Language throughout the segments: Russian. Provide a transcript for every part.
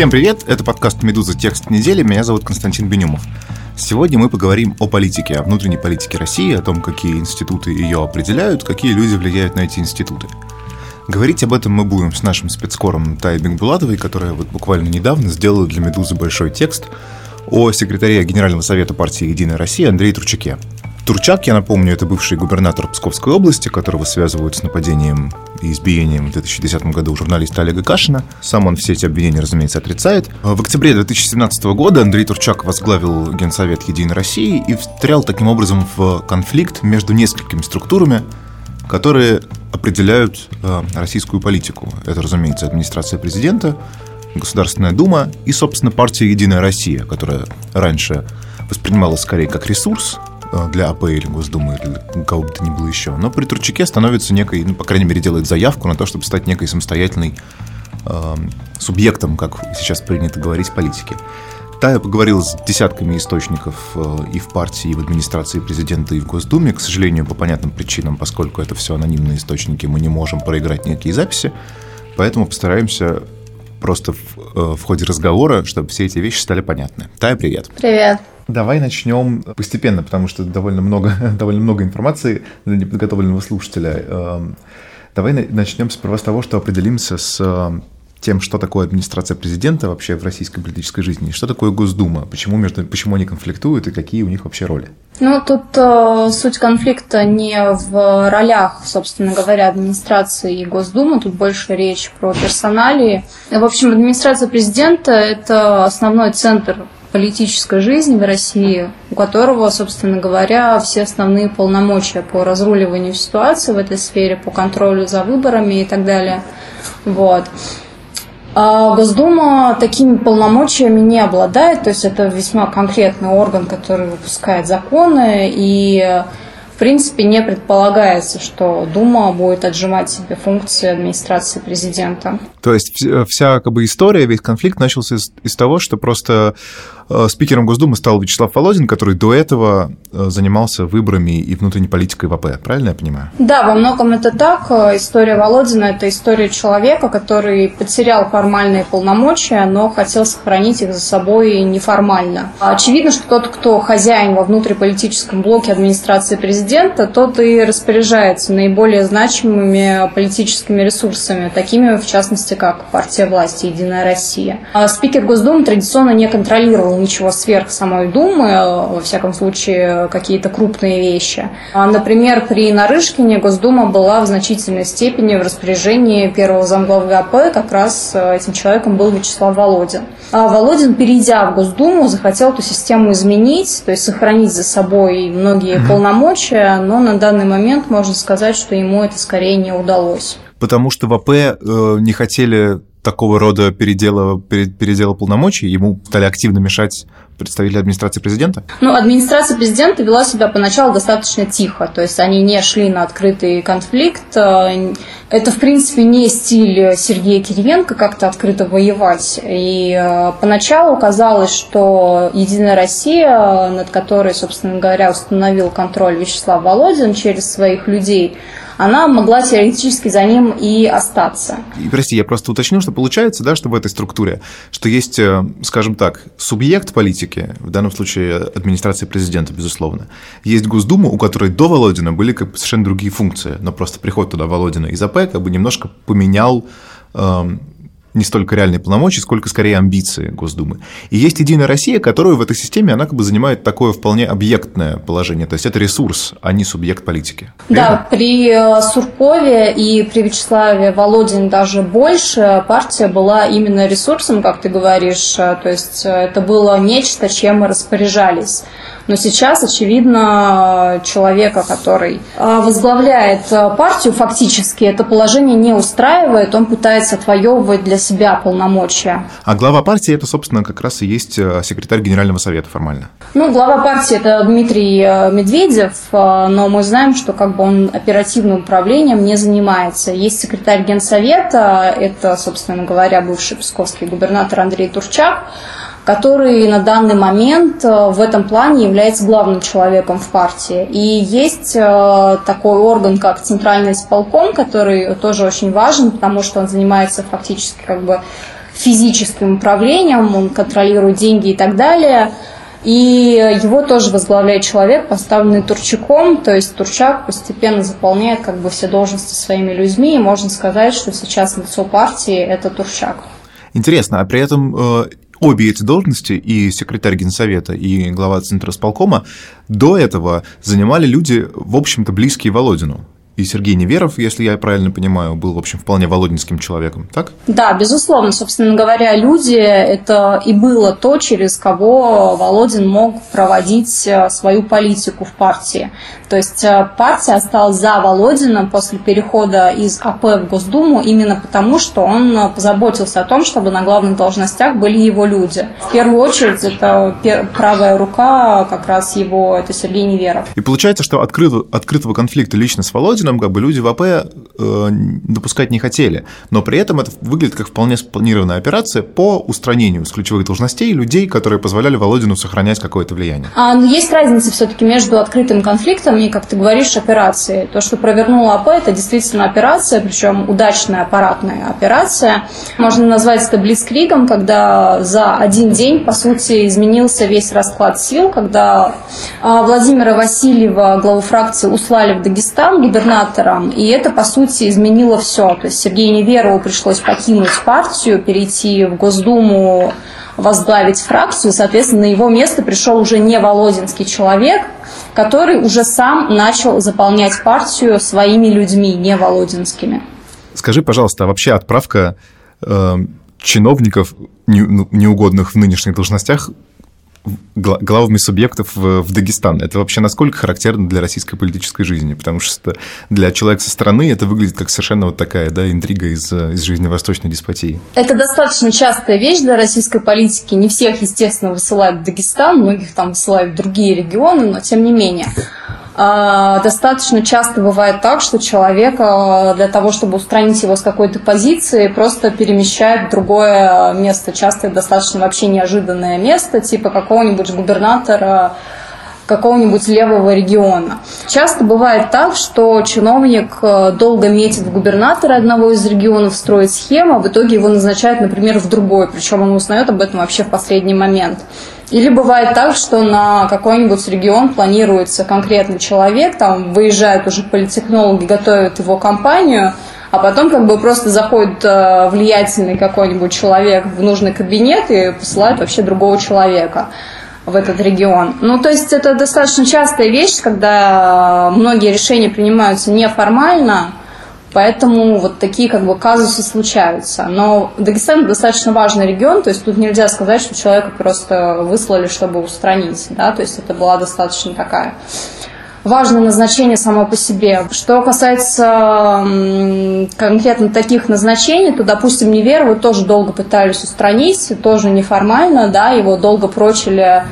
Всем привет, это подкаст «Медуза. Текст недели», меня зовут Константин Бенюмов. Сегодня мы поговорим о политике, о внутренней политике России, о том, какие институты ее определяют, какие люди влияют на эти институты. Говорить об этом мы будем с нашим спецкором Тай Бекбулатовой, которая вот буквально недавно сделала для «Медузы» большой текст о секретаре Генерального совета партии «Единая Россия» Андрее Турчаке. Турчак, я напомню, это бывший губернатор Псковской области, которого связывают с нападением и избиением в 2010 году журналиста Олега Кашина. Сам он все эти обвинения, разумеется, отрицает. В октябре 2017 года Андрей Турчак возглавил Генсовет Единой России и встрял таким образом в конфликт между несколькими структурами, которые определяют э, российскую политику. Это, разумеется, администрация президента, Государственная Дума и, собственно, партия «Единая Россия», которая раньше воспринималась скорее как ресурс, для АП или Госдумы, или для кого бы то ни было еще. Но при Турчаке становится некой, ну, по крайней мере, делает заявку на то, чтобы стать некой самостоятельной э, субъектом, как сейчас принято говорить, в политике. Тая поговорил с десятками источников э, и в партии, и в администрации президента, и в Госдуме. К сожалению, по понятным причинам, поскольку это все анонимные источники, мы не можем проиграть никакие записи. Поэтому постараемся просто в, э, в ходе разговора, чтобы все эти вещи стали понятны. Тая, привет. Привет. Давай начнем постепенно, потому что довольно много, довольно много информации для неподготовленного слушателя. Эм, давай начнем сперва с того, что определимся с э, тем, что такое администрация президента вообще в российской политической жизни, что такое Госдума, почему, между, почему они конфликтуют и какие у них вообще роли. Ну, тут э, суть конфликта не в ролях, собственно говоря, администрации и Госдумы, тут больше речь про персоналии. В общем, администрация президента – это основной центр политической жизни в России, у которого, собственно говоря, все основные полномочия по разруливанию ситуации в этой сфере, по контролю за выборами и так далее. Вот. А Госдума такими полномочиями не обладает, то есть это весьма конкретный орган, который выпускает законы, и в принципе не предполагается, что Дума будет отжимать себе функции администрации президента. То есть вся как бы история, весь конфликт начался из, из того, что просто спикером Госдумы стал Вячеслав Володин, который до этого э, занимался выборами и внутренней политикой в АП. Правильно я понимаю? Да, во многом это так. Э, история Володина – это история человека, который потерял формальные полномочия, но хотел сохранить их за собой неформально. Очевидно, что тот, кто хозяин во внутриполитическом блоке администрации президента, тот и распоряжается наиболее значимыми политическими ресурсами, такими, в частности, как партия власти «Единая Россия». А спикер Госдумы традиционно не контролировал ничего сверх самой Думы, э, во всяком случае, какие-то крупные вещи. А, например, при Нарышкине Госдума была в значительной степени в распоряжении первого замглавы АП, как раз э, этим человеком был Вячеслав Володин. А Володин, перейдя в Госдуму, захотел эту систему изменить, то есть сохранить за собой многие mm-hmm. полномочия, но на данный момент можно сказать, что ему это скорее не удалось. Потому что в АП э, не хотели такого рода передела, передела полномочий, ему стали активно мешать представители администрации президента? Ну, администрация президента вела себя поначалу достаточно тихо, то есть они не шли на открытый конфликт. Это, в принципе, не стиль Сергея Кириенко как-то открыто воевать. И э, поначалу казалось, что Единая Россия, над которой, собственно говоря, установил контроль Вячеслав Володин через своих людей, она могла теоретически за ним и остаться. И, прости, я просто уточню, что получается, да, что в этой структуре, что есть, э, скажем так, субъект политики, в данном случае администрация президента, безусловно, есть Госдума, у которой до Володина были как бы совершенно другие функции, но просто приход туда Володина из АП как бы немножко поменял эм, не столько реальные полномочия, сколько скорее амбиции Госдумы. И есть Единая Россия, которую в этой системе она как бы занимает такое вполне объектное положение, то есть это ресурс, а не субъект политики. Да, при э, Суркове и при Вячеславе Володин даже больше партия была именно ресурсом, как ты говоришь, то есть э, это было нечто, чем мы распоряжались. Но сейчас, очевидно, человека, который а, возглавляет а, партию, фактически это положение не устраивает, он пытается отвоевывать для себя полномочия. А глава партии это, собственно, как раз и есть а, секретарь Генерального совета формально. Ну, глава партии это Дмитрий Медведев, но мы знаем, что как бы он оперативным управлением не занимается. Есть секретарь Генсовета, это, собственно говоря, бывший псковский губернатор Андрей Турчак, который на данный момент э, в этом плане является главным человеком в партии. И есть э, такой орган, как Центральный исполком, который тоже очень важен, потому что он занимается фактически как бы физическим управлением, он контролирует деньги и так далее. И его тоже возглавляет человек, поставленный Турчаком, то есть Турчак постепенно заполняет как бы все должности своими людьми, и можно сказать, что сейчас лицо партии – это Турчак. Интересно, а при этом э, обе эти должности, и секретарь Генсовета, и глава Центра сполкома, до этого занимали люди, в общем-то, близкие Володину и Сергей Неверов, если я правильно понимаю, был, в общем, вполне володинским человеком, так? Да, безусловно. Собственно говоря, люди – это и было то, через кого Володин мог проводить э, свою политику в партии. То есть э, партия осталась за Володиным после перехода из АП в Госдуму именно потому, что он э, позаботился о том, чтобы на главных должностях были его люди. В первую очередь, это правая рука как раз его, это Сергей Неверов. И получается, что открытого, открытого конфликта лично с Володиным Путиным как бы люди в АП э, допускать не хотели. Но при этом это выглядит как вполне спланированная операция по устранению с ключевых должностей людей, которые позволяли Володину сохранять какое-то влияние. А, ну, есть разница все-таки между открытым конфликтом и, как ты говоришь, операцией. То, что провернула АП, это действительно операция, причем удачная аппаратная операция. Можно назвать это блицкригом, когда за один день, по сути, изменился весь расклад сил, когда а, Владимира Васильева, главу фракции, услали в Дагестан, губернатор губернатором, и это, по сути, изменило все. То есть Сергею Неверову пришлось покинуть партию, перейти в Госдуму, возглавить фракцию, соответственно, на его место пришел уже не Володинский человек, который уже сам начал заполнять партию своими людьми, не Володинскими. Скажи, пожалуйста, а вообще отправка э, чиновников ну, неугодных в нынешних должностях главами субъектов в Дагестан. Это вообще насколько характерно для российской политической жизни? Потому что для человека со стороны это выглядит как совершенно вот такая да, интрига из, из жизни восточной деспотии. Это достаточно частая вещь для российской политики. Не всех, естественно, высылают в Дагестан, многих там высылают в другие регионы, но тем не менее. А, достаточно часто бывает так, что человека для того, чтобы устранить его с какой-то позиции, просто перемещают в другое место. Часто достаточно вообще неожиданное место, типа какого-нибудь губернатора какого-нибудь левого региона. Часто бывает так, что чиновник э, долго метит в губернатора одного из регионов, строит схему, а в итоге его назначают, например, в другой, причем он узнает об этом вообще в последний момент. Или бывает так, что на какой-нибудь регион планируется конкретный человек, там выезжают уже политтехнологи, готовят его компанию, а потом как бы просто заходит э, влиятельный какой-нибудь человек в нужный кабинет и посылает вообще другого человека в этот регион. Ну, то есть это достаточно частая вещь, когда многие решения принимаются неформально, Поэтому вот такие как бы казусы случаются. Но Дагестан достаточно важный регион, то есть тут нельзя сказать, что человека просто выслали, чтобы устранить. Да? То есть это была достаточно такая важное назначение само по себе. Что касается конкретно таких назначений, то, допустим, Неверова тоже долго пытались устранить, тоже неформально, да, его долго прочили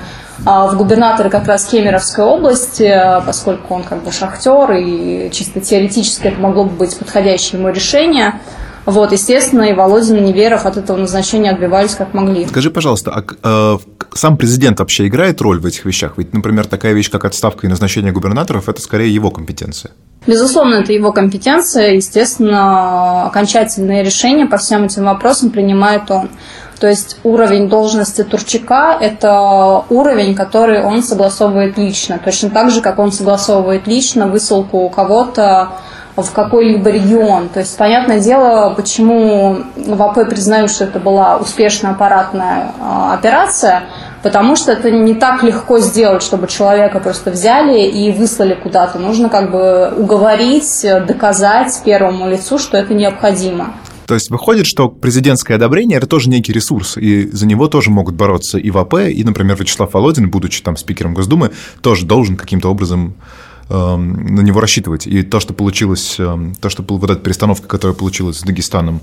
а, в губернаторы как раз Кемеровской области, поскольку он как бы шахтер, и чисто теоретически это могло бы быть подходящее ему решение. Вот, естественно, и Володин, и Неверов от этого назначения отбивались как могли. Скажи, пожалуйста, а э, сам президент вообще играет роль в этих вещах? Ведь, например, такая вещь, как отставка и назначение губернаторов, это скорее его компетенция. Безусловно, это его компетенция. Естественно, окончательные решения по всем этим вопросам принимает он. То есть уровень должности Турчака – это уровень, который он согласовывает лично. Точно так же, как он согласовывает лично высылку у кого-то в какой-либо регион. То есть, понятное дело, почему в АП признают, что это была успешная аппаратная а, операция, потому что это не так легко сделать, чтобы человека просто взяли и выслали куда-то. Нужно как бы уговорить, доказать первому лицу, что это необходимо. То есть выходит, что президентское одобрение – это тоже некий ресурс, и за него тоже могут бороться и в АП, и, например, Вячеслав Володин, будучи там спикером Госдумы, тоже должен каким-то образом на него рассчитывать. И то, что получилось, эм, то, что вот эта перестановка, которая получилась с Дагестаном,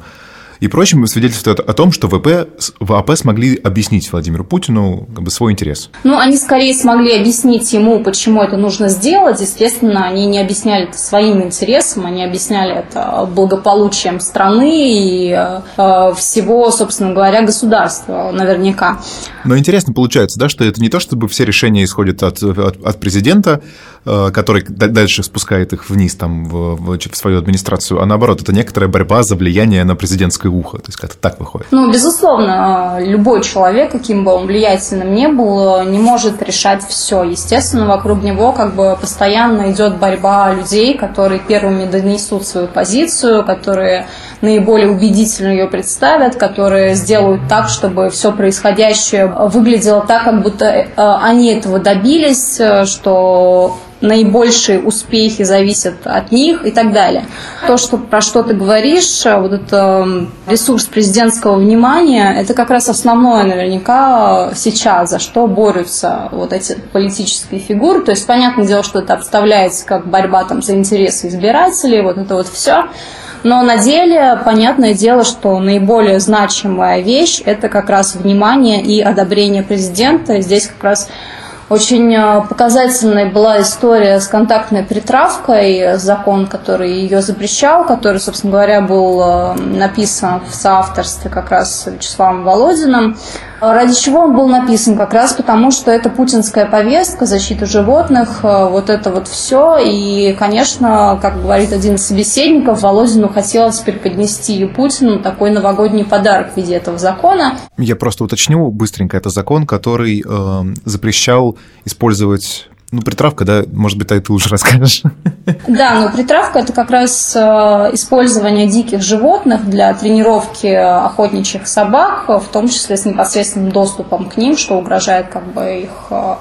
и прочим свидетельствует о том, что ВП, в АП смогли объяснить Владимиру Путину как бы, свой интерес. Ну, они скорее смогли объяснить ему, почему это нужно сделать. Естественно, они не объясняли это своим интересом, они объясняли это благополучием страны и э, всего, собственно говоря, государства наверняка. Но интересно получается, да, что это не то, чтобы все решения исходят от, от, от президента, э, который дальше спускает их вниз там в, в, в свою администрацию, а наоборот, это некоторая борьба за влияние на президентское ухо. То есть как-то так выходит. Ну, безусловно, любой человек, каким бы он влиятельным не был, не может решать все. Естественно, вокруг него как бы постоянно идет борьба людей, которые первыми донесут свою позицию, которые наиболее убедительно ее представят, которые сделают так, чтобы все происходящее выглядело так, как будто э, они этого добились, э, что наибольшие успехи зависят от них и так далее. То, что, про что ты говоришь, э, вот это ресурс президентского внимания, это как раз основное наверняка сейчас, за что борются вот эти политические фигуры. То есть, понятное дело, что это обставляется как борьба там, за интересы избирателей, вот это вот все. Но на деле, понятное дело, что наиболее значимая вещь – это как раз внимание и одобрение президента. Здесь как раз очень э, показательной была история с контактной притравкой, закон, который ее запрещал, который, собственно говоря, был э, написан в соавторстве как раз Вячеславом Володиным. Ради чего он был написан? Как раз потому, что это путинская повестка, защита животных, вот это вот все. И, конечно, как говорит один из собеседников, Володину хотелось преподнести Путину такой новогодний подарок в виде этого закона. Я просто уточню быстренько, это закон, который э, запрещал использовать ну, притравка, да, может быть, ты уже расскажешь. Да, но притравка – это как раз э, использование диких животных для тренировки охотничьих собак, в том числе с непосредственным доступом к ним, что угрожает как бы их э,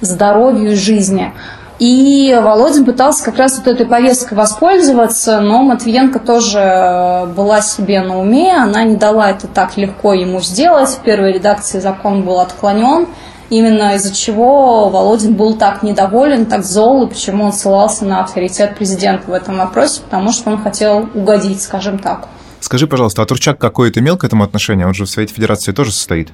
здоровью и жизни. И Володин пытался как раз вот этой повесткой воспользоваться, но Матвиенко тоже была себе на уме, она не дала это так легко ему сделать. В первой редакции закон был отклонен – именно из-за чего Володин был так недоволен, так зол, и почему он ссылался на авторитет президента в этом вопросе, потому что он хотел угодить, скажем так. Скажи, пожалуйста, а Турчак какое-то имел к этому отношение? Он же в Совете Федерации тоже состоит.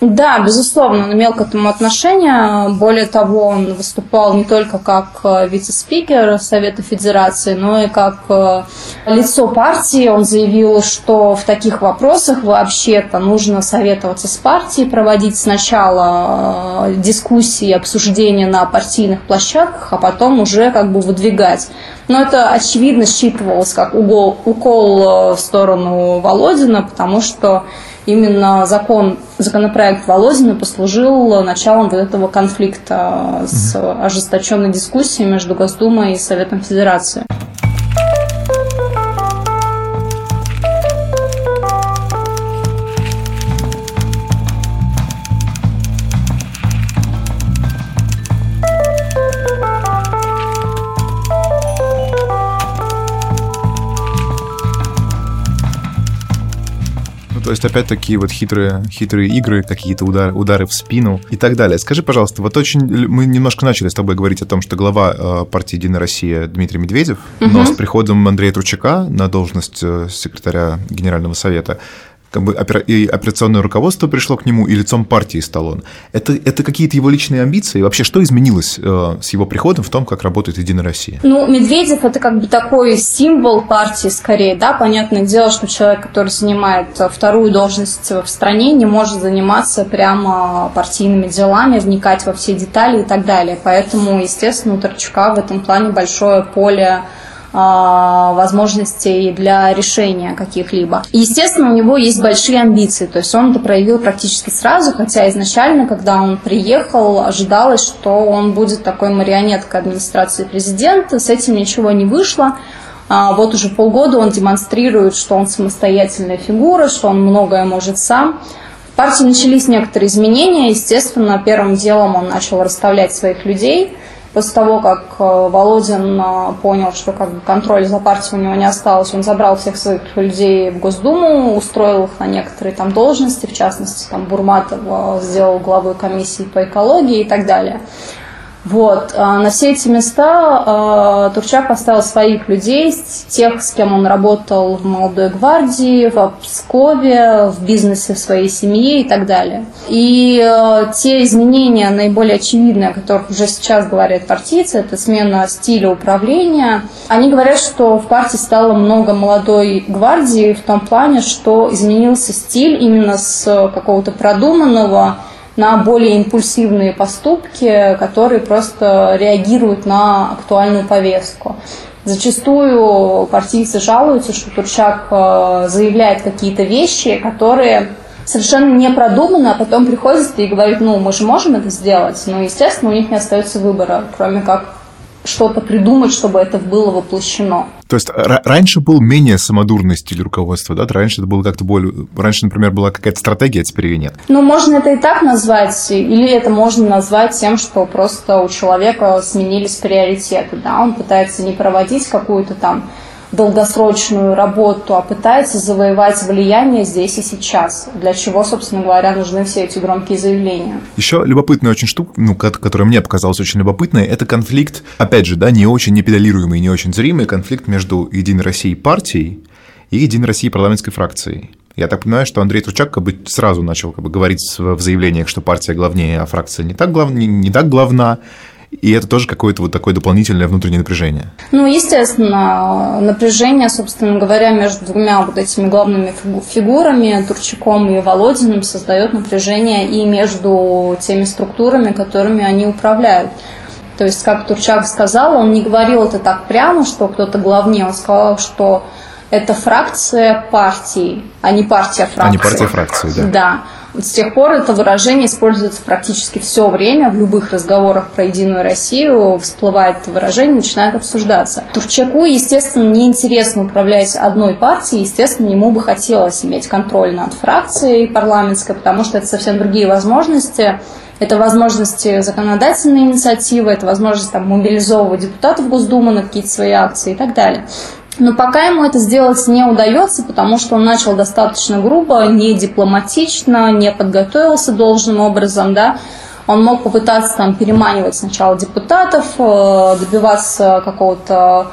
Да, безусловно, он имел к этому отношение. Более того, он выступал не только как э, вице-спикер Совета Федерации, но и как э, лицо партии. Он заявил, что в таких вопросах вообще-то нужно советоваться с партией, проводить сначала э, дискуссии, обсуждения на партийных площадках, а потом уже как бы выдвигать. Но это очевидно считывалось как укол, укол в сторону Володина, потому что именно закон, законопроект Володина послужил началом вот этого конфликта с ожесточенной дискуссией между Госдумой и Советом Федерации. То есть, опять такие вот хитрые, хитрые игры, какие-то удары, удары в спину и так далее. Скажи, пожалуйста, вот очень... Мы немножко начали с тобой говорить о том, что глава э, партии «Единая Россия» Дмитрий Медведев, угу. но с приходом Андрея Тручака на должность э, секретаря Генерального совета как бы и операционное руководство пришло к нему, и лицом партии стал он. Это, это какие-то его личные амбиции? Вообще, что изменилось э, с его приходом в том, как работает Единая Россия? Ну, Медведев – это как бы такой символ партии скорее, да, понятное дело, что человек, который занимает вторую должность в стране, не может заниматься прямо партийными делами, вникать во все детали и так далее. Поэтому, естественно, у Торчука в этом плане большое поле возможностей для решения каких-либо. Естественно, у него есть большие амбиции, то есть он это проявил практически сразу, хотя изначально, когда он приехал, ожидалось, что он будет такой марионеткой администрации президента, с этим ничего не вышло. А вот уже полгода он демонстрирует, что он самостоятельная фигура, что он многое может сам. В партии начались некоторые изменения. Естественно, первым делом он начал расставлять своих людей – После того, как э, Володин э, понял, что как бы контроль за партией у него не осталось, он забрал всех своих людей в Госдуму, устроил их на некоторые там должности, в частности, там Бурматов сделал главой комиссии по экологии и так далее. Вот. А на все эти места э, Турчак поставил своих людей, тех, с кем он работал в молодой гвардии, в Пскове, в бизнесе своей семьи и так далее. И э, те изменения, наиболее очевидные, о которых уже сейчас говорят партийцы, это смена стиля управления. Они говорят, что в партии стало много молодой гвардии в том плане, что изменился стиль именно с какого-то продуманного на более импульсивные поступки, которые просто реагируют на актуальную повестку. Зачастую партийцы жалуются, что Турчак э, заявляет какие-то вещи, которые совершенно не продуманы, а потом приходит и говорит, ну, мы же можем это сделать, но, естественно, у них не остается выбора, кроме как что-то придумать, чтобы это было воплощено. То есть раньше был менее самодурный стиль руководства, да? Раньше это было как-то более... Раньше, например, была какая-то стратегия, а теперь ее нет. Ну, можно это и так назвать, или это можно назвать тем, что просто у человека сменились приоритеты, да? Он пытается не проводить какую-то там долгосрочную работу, а пытается завоевать влияние здесь и сейчас. Для чего, собственно говоря, нужны все эти громкие заявления. Еще любопытная очень штука, ну, которая мне показалась очень любопытной, это конфликт, опять же, да, не очень непедалируемый, не очень зримый конфликт между Единой Россией партией и Единой Россией парламентской фракцией. Я так понимаю, что Андрей Турчак как бы сразу начал как бы, говорить в заявлениях, что партия главнее, а фракция не так, глав... не, не так главна. И это тоже какое-то вот такое дополнительное внутреннее напряжение. Ну, естественно, напряжение, собственно говоря, между двумя вот этими главными фигурами, Турчаком и Володиным, создает напряжение и между теми структурами, которыми они управляют. То есть, как Турчак сказал, он не говорил это так прямо, что кто-то главнее, он сказал, что это фракция партии, а не партия фракции. А не партия фракции, да. Да. С тех пор это выражение используется практически все время в любых разговорах про Единую Россию, всплывает это выражение, начинает обсуждаться. Турчаку, естественно, неинтересно управлять одной партией, естественно, ему бы хотелось иметь контроль над фракцией парламентской, потому что это совсем другие возможности. Это возможности законодательной инициативы, это возможность там, мобилизовывать депутатов Госдумы на какие-то свои акции и так далее. Но пока ему это сделать не удается, потому что он начал достаточно грубо, не дипломатично, не подготовился должным образом, да. Он мог попытаться там переманивать сначала депутатов, э, добиваться какого-то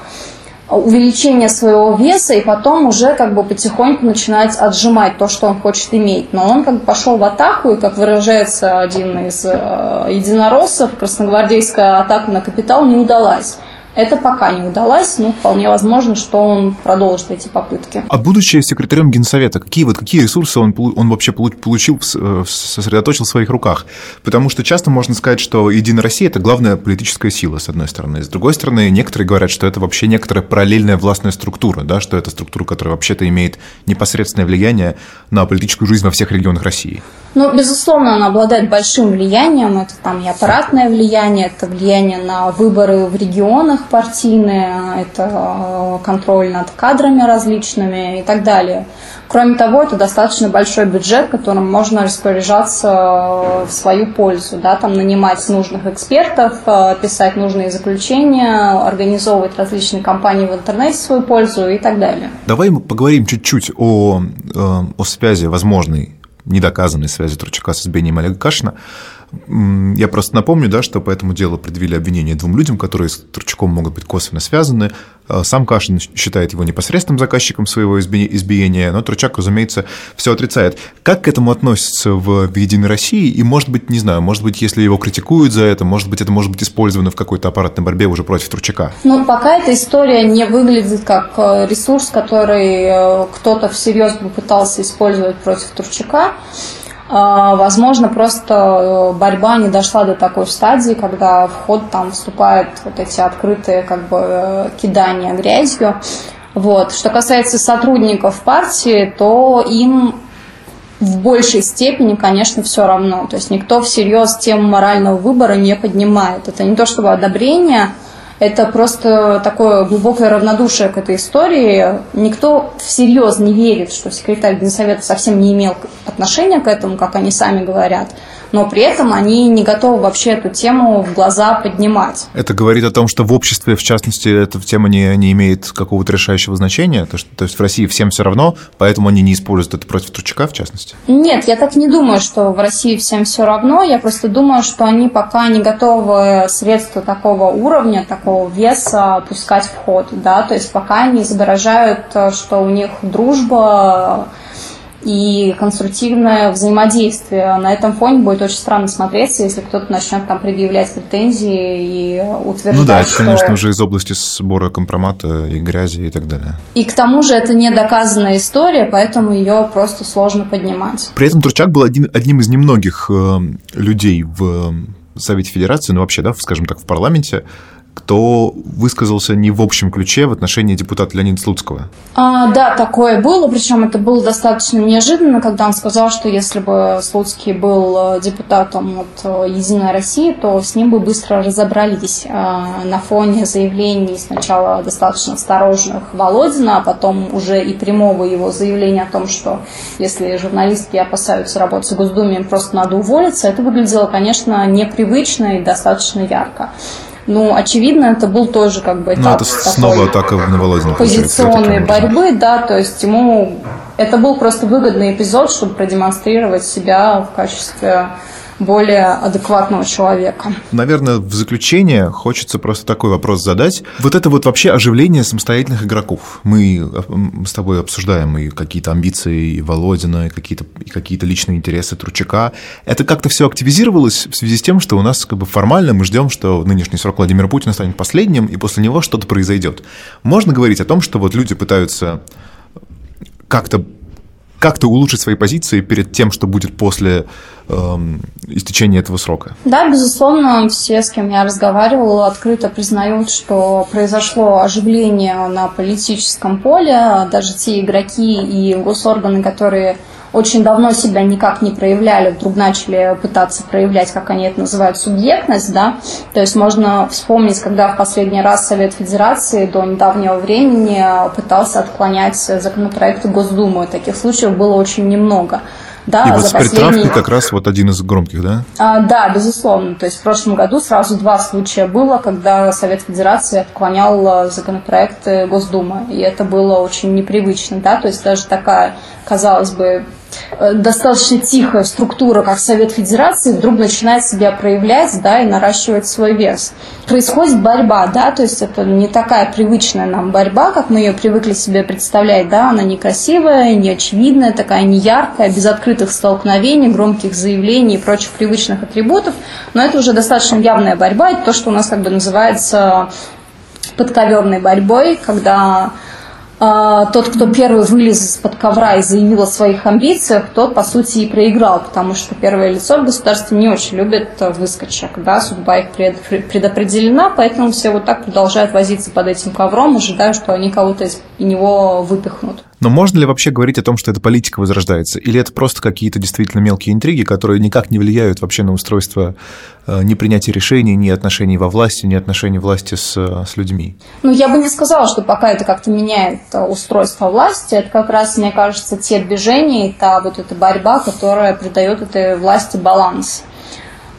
увеличения своего веса и потом уже как бы потихоньку начинать отжимать то, что он хочет иметь. Но он как бы пошел в атаку, и, как выражается один из э, единороссов, красногвардейская атака на капитал не удалась. Это пока не удалось, но вполне возможно, что он продолжит эти попытки. А будучи секретарем Генсовета, какие, вот, какие ресурсы он, он вообще получил, э, сосредоточил в своих руках? Потому что часто можно сказать, что Единая Россия – это главная политическая сила, с одной стороны. С другой стороны, некоторые говорят, что это вообще некоторая параллельная властная структура, да, что это структура, которая вообще-то имеет непосредственное влияние на политическую жизнь во всех регионах России. Ну, безусловно, она обладает большим влиянием. Это там и аппаратное влияние, это влияние на выборы в регионах партийные, это э, контроль над кадрами различными и так далее. Кроме того, это достаточно большой бюджет, которым можно распоряжаться в свою пользу, да, там нанимать нужных экспертов, э, писать нужные заключения, организовывать различные кампании в интернете в свою пользу и так далее. Давай мы поговорим чуть-чуть о, э, о связи возможной недоказанной связи Турчака с избиением Олега Кашина. Я просто напомню, да, что по этому делу предъявили обвинение двум людям, которые с Турчаком могут быть косвенно связаны. А, сам Кашин считает его непосредственным заказчиком своего избиения, но Турчак, разумеется, все отрицает. Как к этому относится в Единой России? И, может быть, не знаю, может быть, если его критикуют за это, может быть, это может быть использовано в какой-то аппаратной борьбе уже против Турчака? Ну, пока эта история не выглядит как э, ресурс, который э, кто-то всерьез бы пытался использовать против Турчака. А, возможно, просто э, борьба не дошла до такой стадии, когда в ход там вступают вот эти открытые как бы э, кидания грязью. Вот. Что касается сотрудников партии, то им в большей степени, конечно, все равно. То есть никто всерьез тему морального выбора не поднимает. Это не то чтобы одобрение, это просто такое глубокое равнодушие к этой истории. Никто всерьез не верит, что секретарь Генсовета совсем не имел отношения к этому, как они сами говорят но при этом они не готовы вообще эту тему в глаза поднимать. Это говорит о том, что в обществе, в частности, эта тема не, не имеет какого-то решающего значения? То, что, то есть в России всем все равно, поэтому они не используют это против Турчака, в частности? Нет, я так не думаю, что в России всем все равно. Я просто думаю, что они пока не готовы средства такого уровня, такого веса пускать в ход. Да? То есть пока они изображают, что у них дружба и конструктивное взаимодействие. На этом фоне будет очень странно смотреться, если кто-то начнет там предъявлять претензии и утверждать, Ну да, это, что... конечно, уже из области сбора компромата и грязи и так далее. И к тому же это не доказанная история, поэтому ее просто сложно поднимать. При этом Турчак был один, одним из немногих э, людей в Совете Федерации, ну вообще, да, скажем так, в парламенте, кто высказался не в общем ключе в отношении депутата Леонида Слуцкого. А, да, такое было, причем это было достаточно неожиданно, когда он сказал, что если бы Слуцкий был э, депутатом от э, Единой России, то с ним бы быстро разобрались а, на фоне заявлений сначала достаточно осторожных Володина, а потом уже и прямого его заявления о том, что если журналистки опасаются работать в Госдуме, им просто надо уволиться, это выглядело, конечно, непривычно и достаточно ярко. Ну, очевидно, это был тоже как бы Ну, этап это такой снова атака на Володина. позиционной борьбы, да, то есть ему это был просто выгодный эпизод, чтобы продемонстрировать себя в качестве более адекватного человека. Наверное, в заключение хочется просто такой вопрос задать. Вот это вот вообще оживление самостоятельных игроков. Мы м, с тобой обсуждаем и какие-то амбиции и Володина, и какие-то и какие-то личные интересы Тручака. Это как-то все активизировалось в связи с тем, что у нас как бы формально мы ждем, что нынешний срок Владимира Путина станет последним, и после него что-то произойдет. Можно говорить о том, что вот люди пытаются как-то как-то улучшить свои позиции перед тем, что будет после истечения этого срока. Да, безусловно, все, с кем я разговаривала, открыто признают, что произошло оживление на политическом поле. Даже те игроки и госорганы, которые очень давно себя никак не проявляли, вдруг начали пытаться проявлять, как они это называют, субъектность, да, то есть можно вспомнить, когда в последний раз Совет Федерации до недавнего времени пытался отклонять законопроекты Госдумы, таких случаев было очень немного. Да, И вот за последние- как раз вот один из громких, да? а, да, безусловно. То есть в прошлом году сразу два случая было, когда Совет Федерации отклонял э, законопроекты Госдумы. И это было очень непривычно. Да? То есть даже такая, казалось бы, достаточно тихая структура, как Совет Федерации, вдруг начинает себя проявлять да, и наращивать свой вес. Происходит борьба, да, то есть это не такая привычная нам борьба, как мы ее привыкли себе представлять, да, она некрасивая, неочевидная, такая неяркая, без открытых столкновений, громких заявлений и прочих привычных атрибутов, но это уже достаточно явная борьба, это то, что у нас как бы называется подковерной борьбой, когда тот, кто первый вылез из-под ковра и заявил о своих амбициях, тот, по сути, и проиграл, потому что первое лицо в государстве не очень любит э, выскочек, да, судьба их пред- предопределена, поэтому все вот так продолжают возиться под этим ковром, ожидая, что они кого-то из него выпихнут. Но можно ли вообще говорить о том, что эта политика возрождается? Или это просто какие-то действительно мелкие интриги, которые никак не влияют вообще на устройство э, ни принятия решений, ни отношений во власти, ни отношений власти с, э, с людьми? Ну, я бы не сказала, что пока это как-то меняет э, устройство власти. Это как раз, мне кажется, те движения, и та вот эта борьба, которая придает этой власти баланс.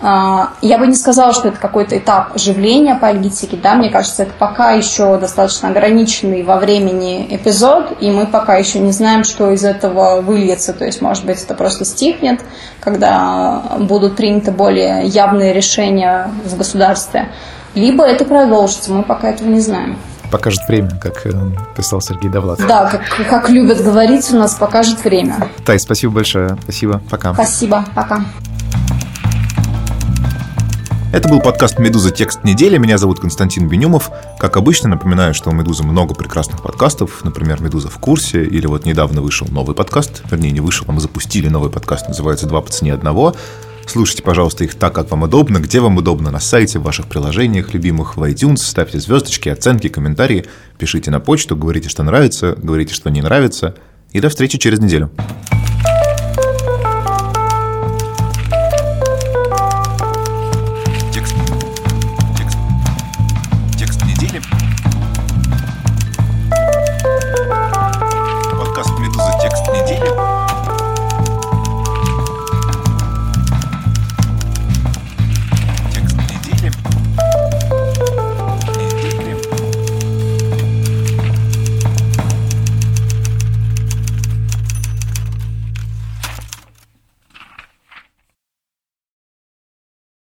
А, Я бы не сказала, что это какой-то этап оживления политики, да, мне кажется, это пока еще достаточно ограниченный во времени эпизод, и мы пока еще не знаем, что из этого выльется, то есть, может быть, это просто стихнет, когда будут приняты более явные решения в государстве, либо это продолжится, мы пока этого не знаем. Покажет время, как э, писал Сергей Довлатов. Да, как, как любят говорить, у нас покажет время. Тай, спасибо большое. Спасибо. Пока. Спасибо, пока. Это был подкаст «Медуза. Текст недели». Меня зовут Константин Бенюмов. Как обычно, напоминаю, что у «Медузы» много прекрасных подкастов. Например, «Медуза в курсе». Или вот недавно вышел новый подкаст. Вернее, не вышел, а мы запустили новый подкаст. Называется «Два по цене одного». Слушайте, пожалуйста, их так, как вам удобно, где вам удобно, на сайте, в ваших приложениях любимых, в iTunes. Ставьте звездочки, оценки, комментарии. Пишите на почту, говорите, что нравится, говорите, что не нравится. И до встречи через неделю.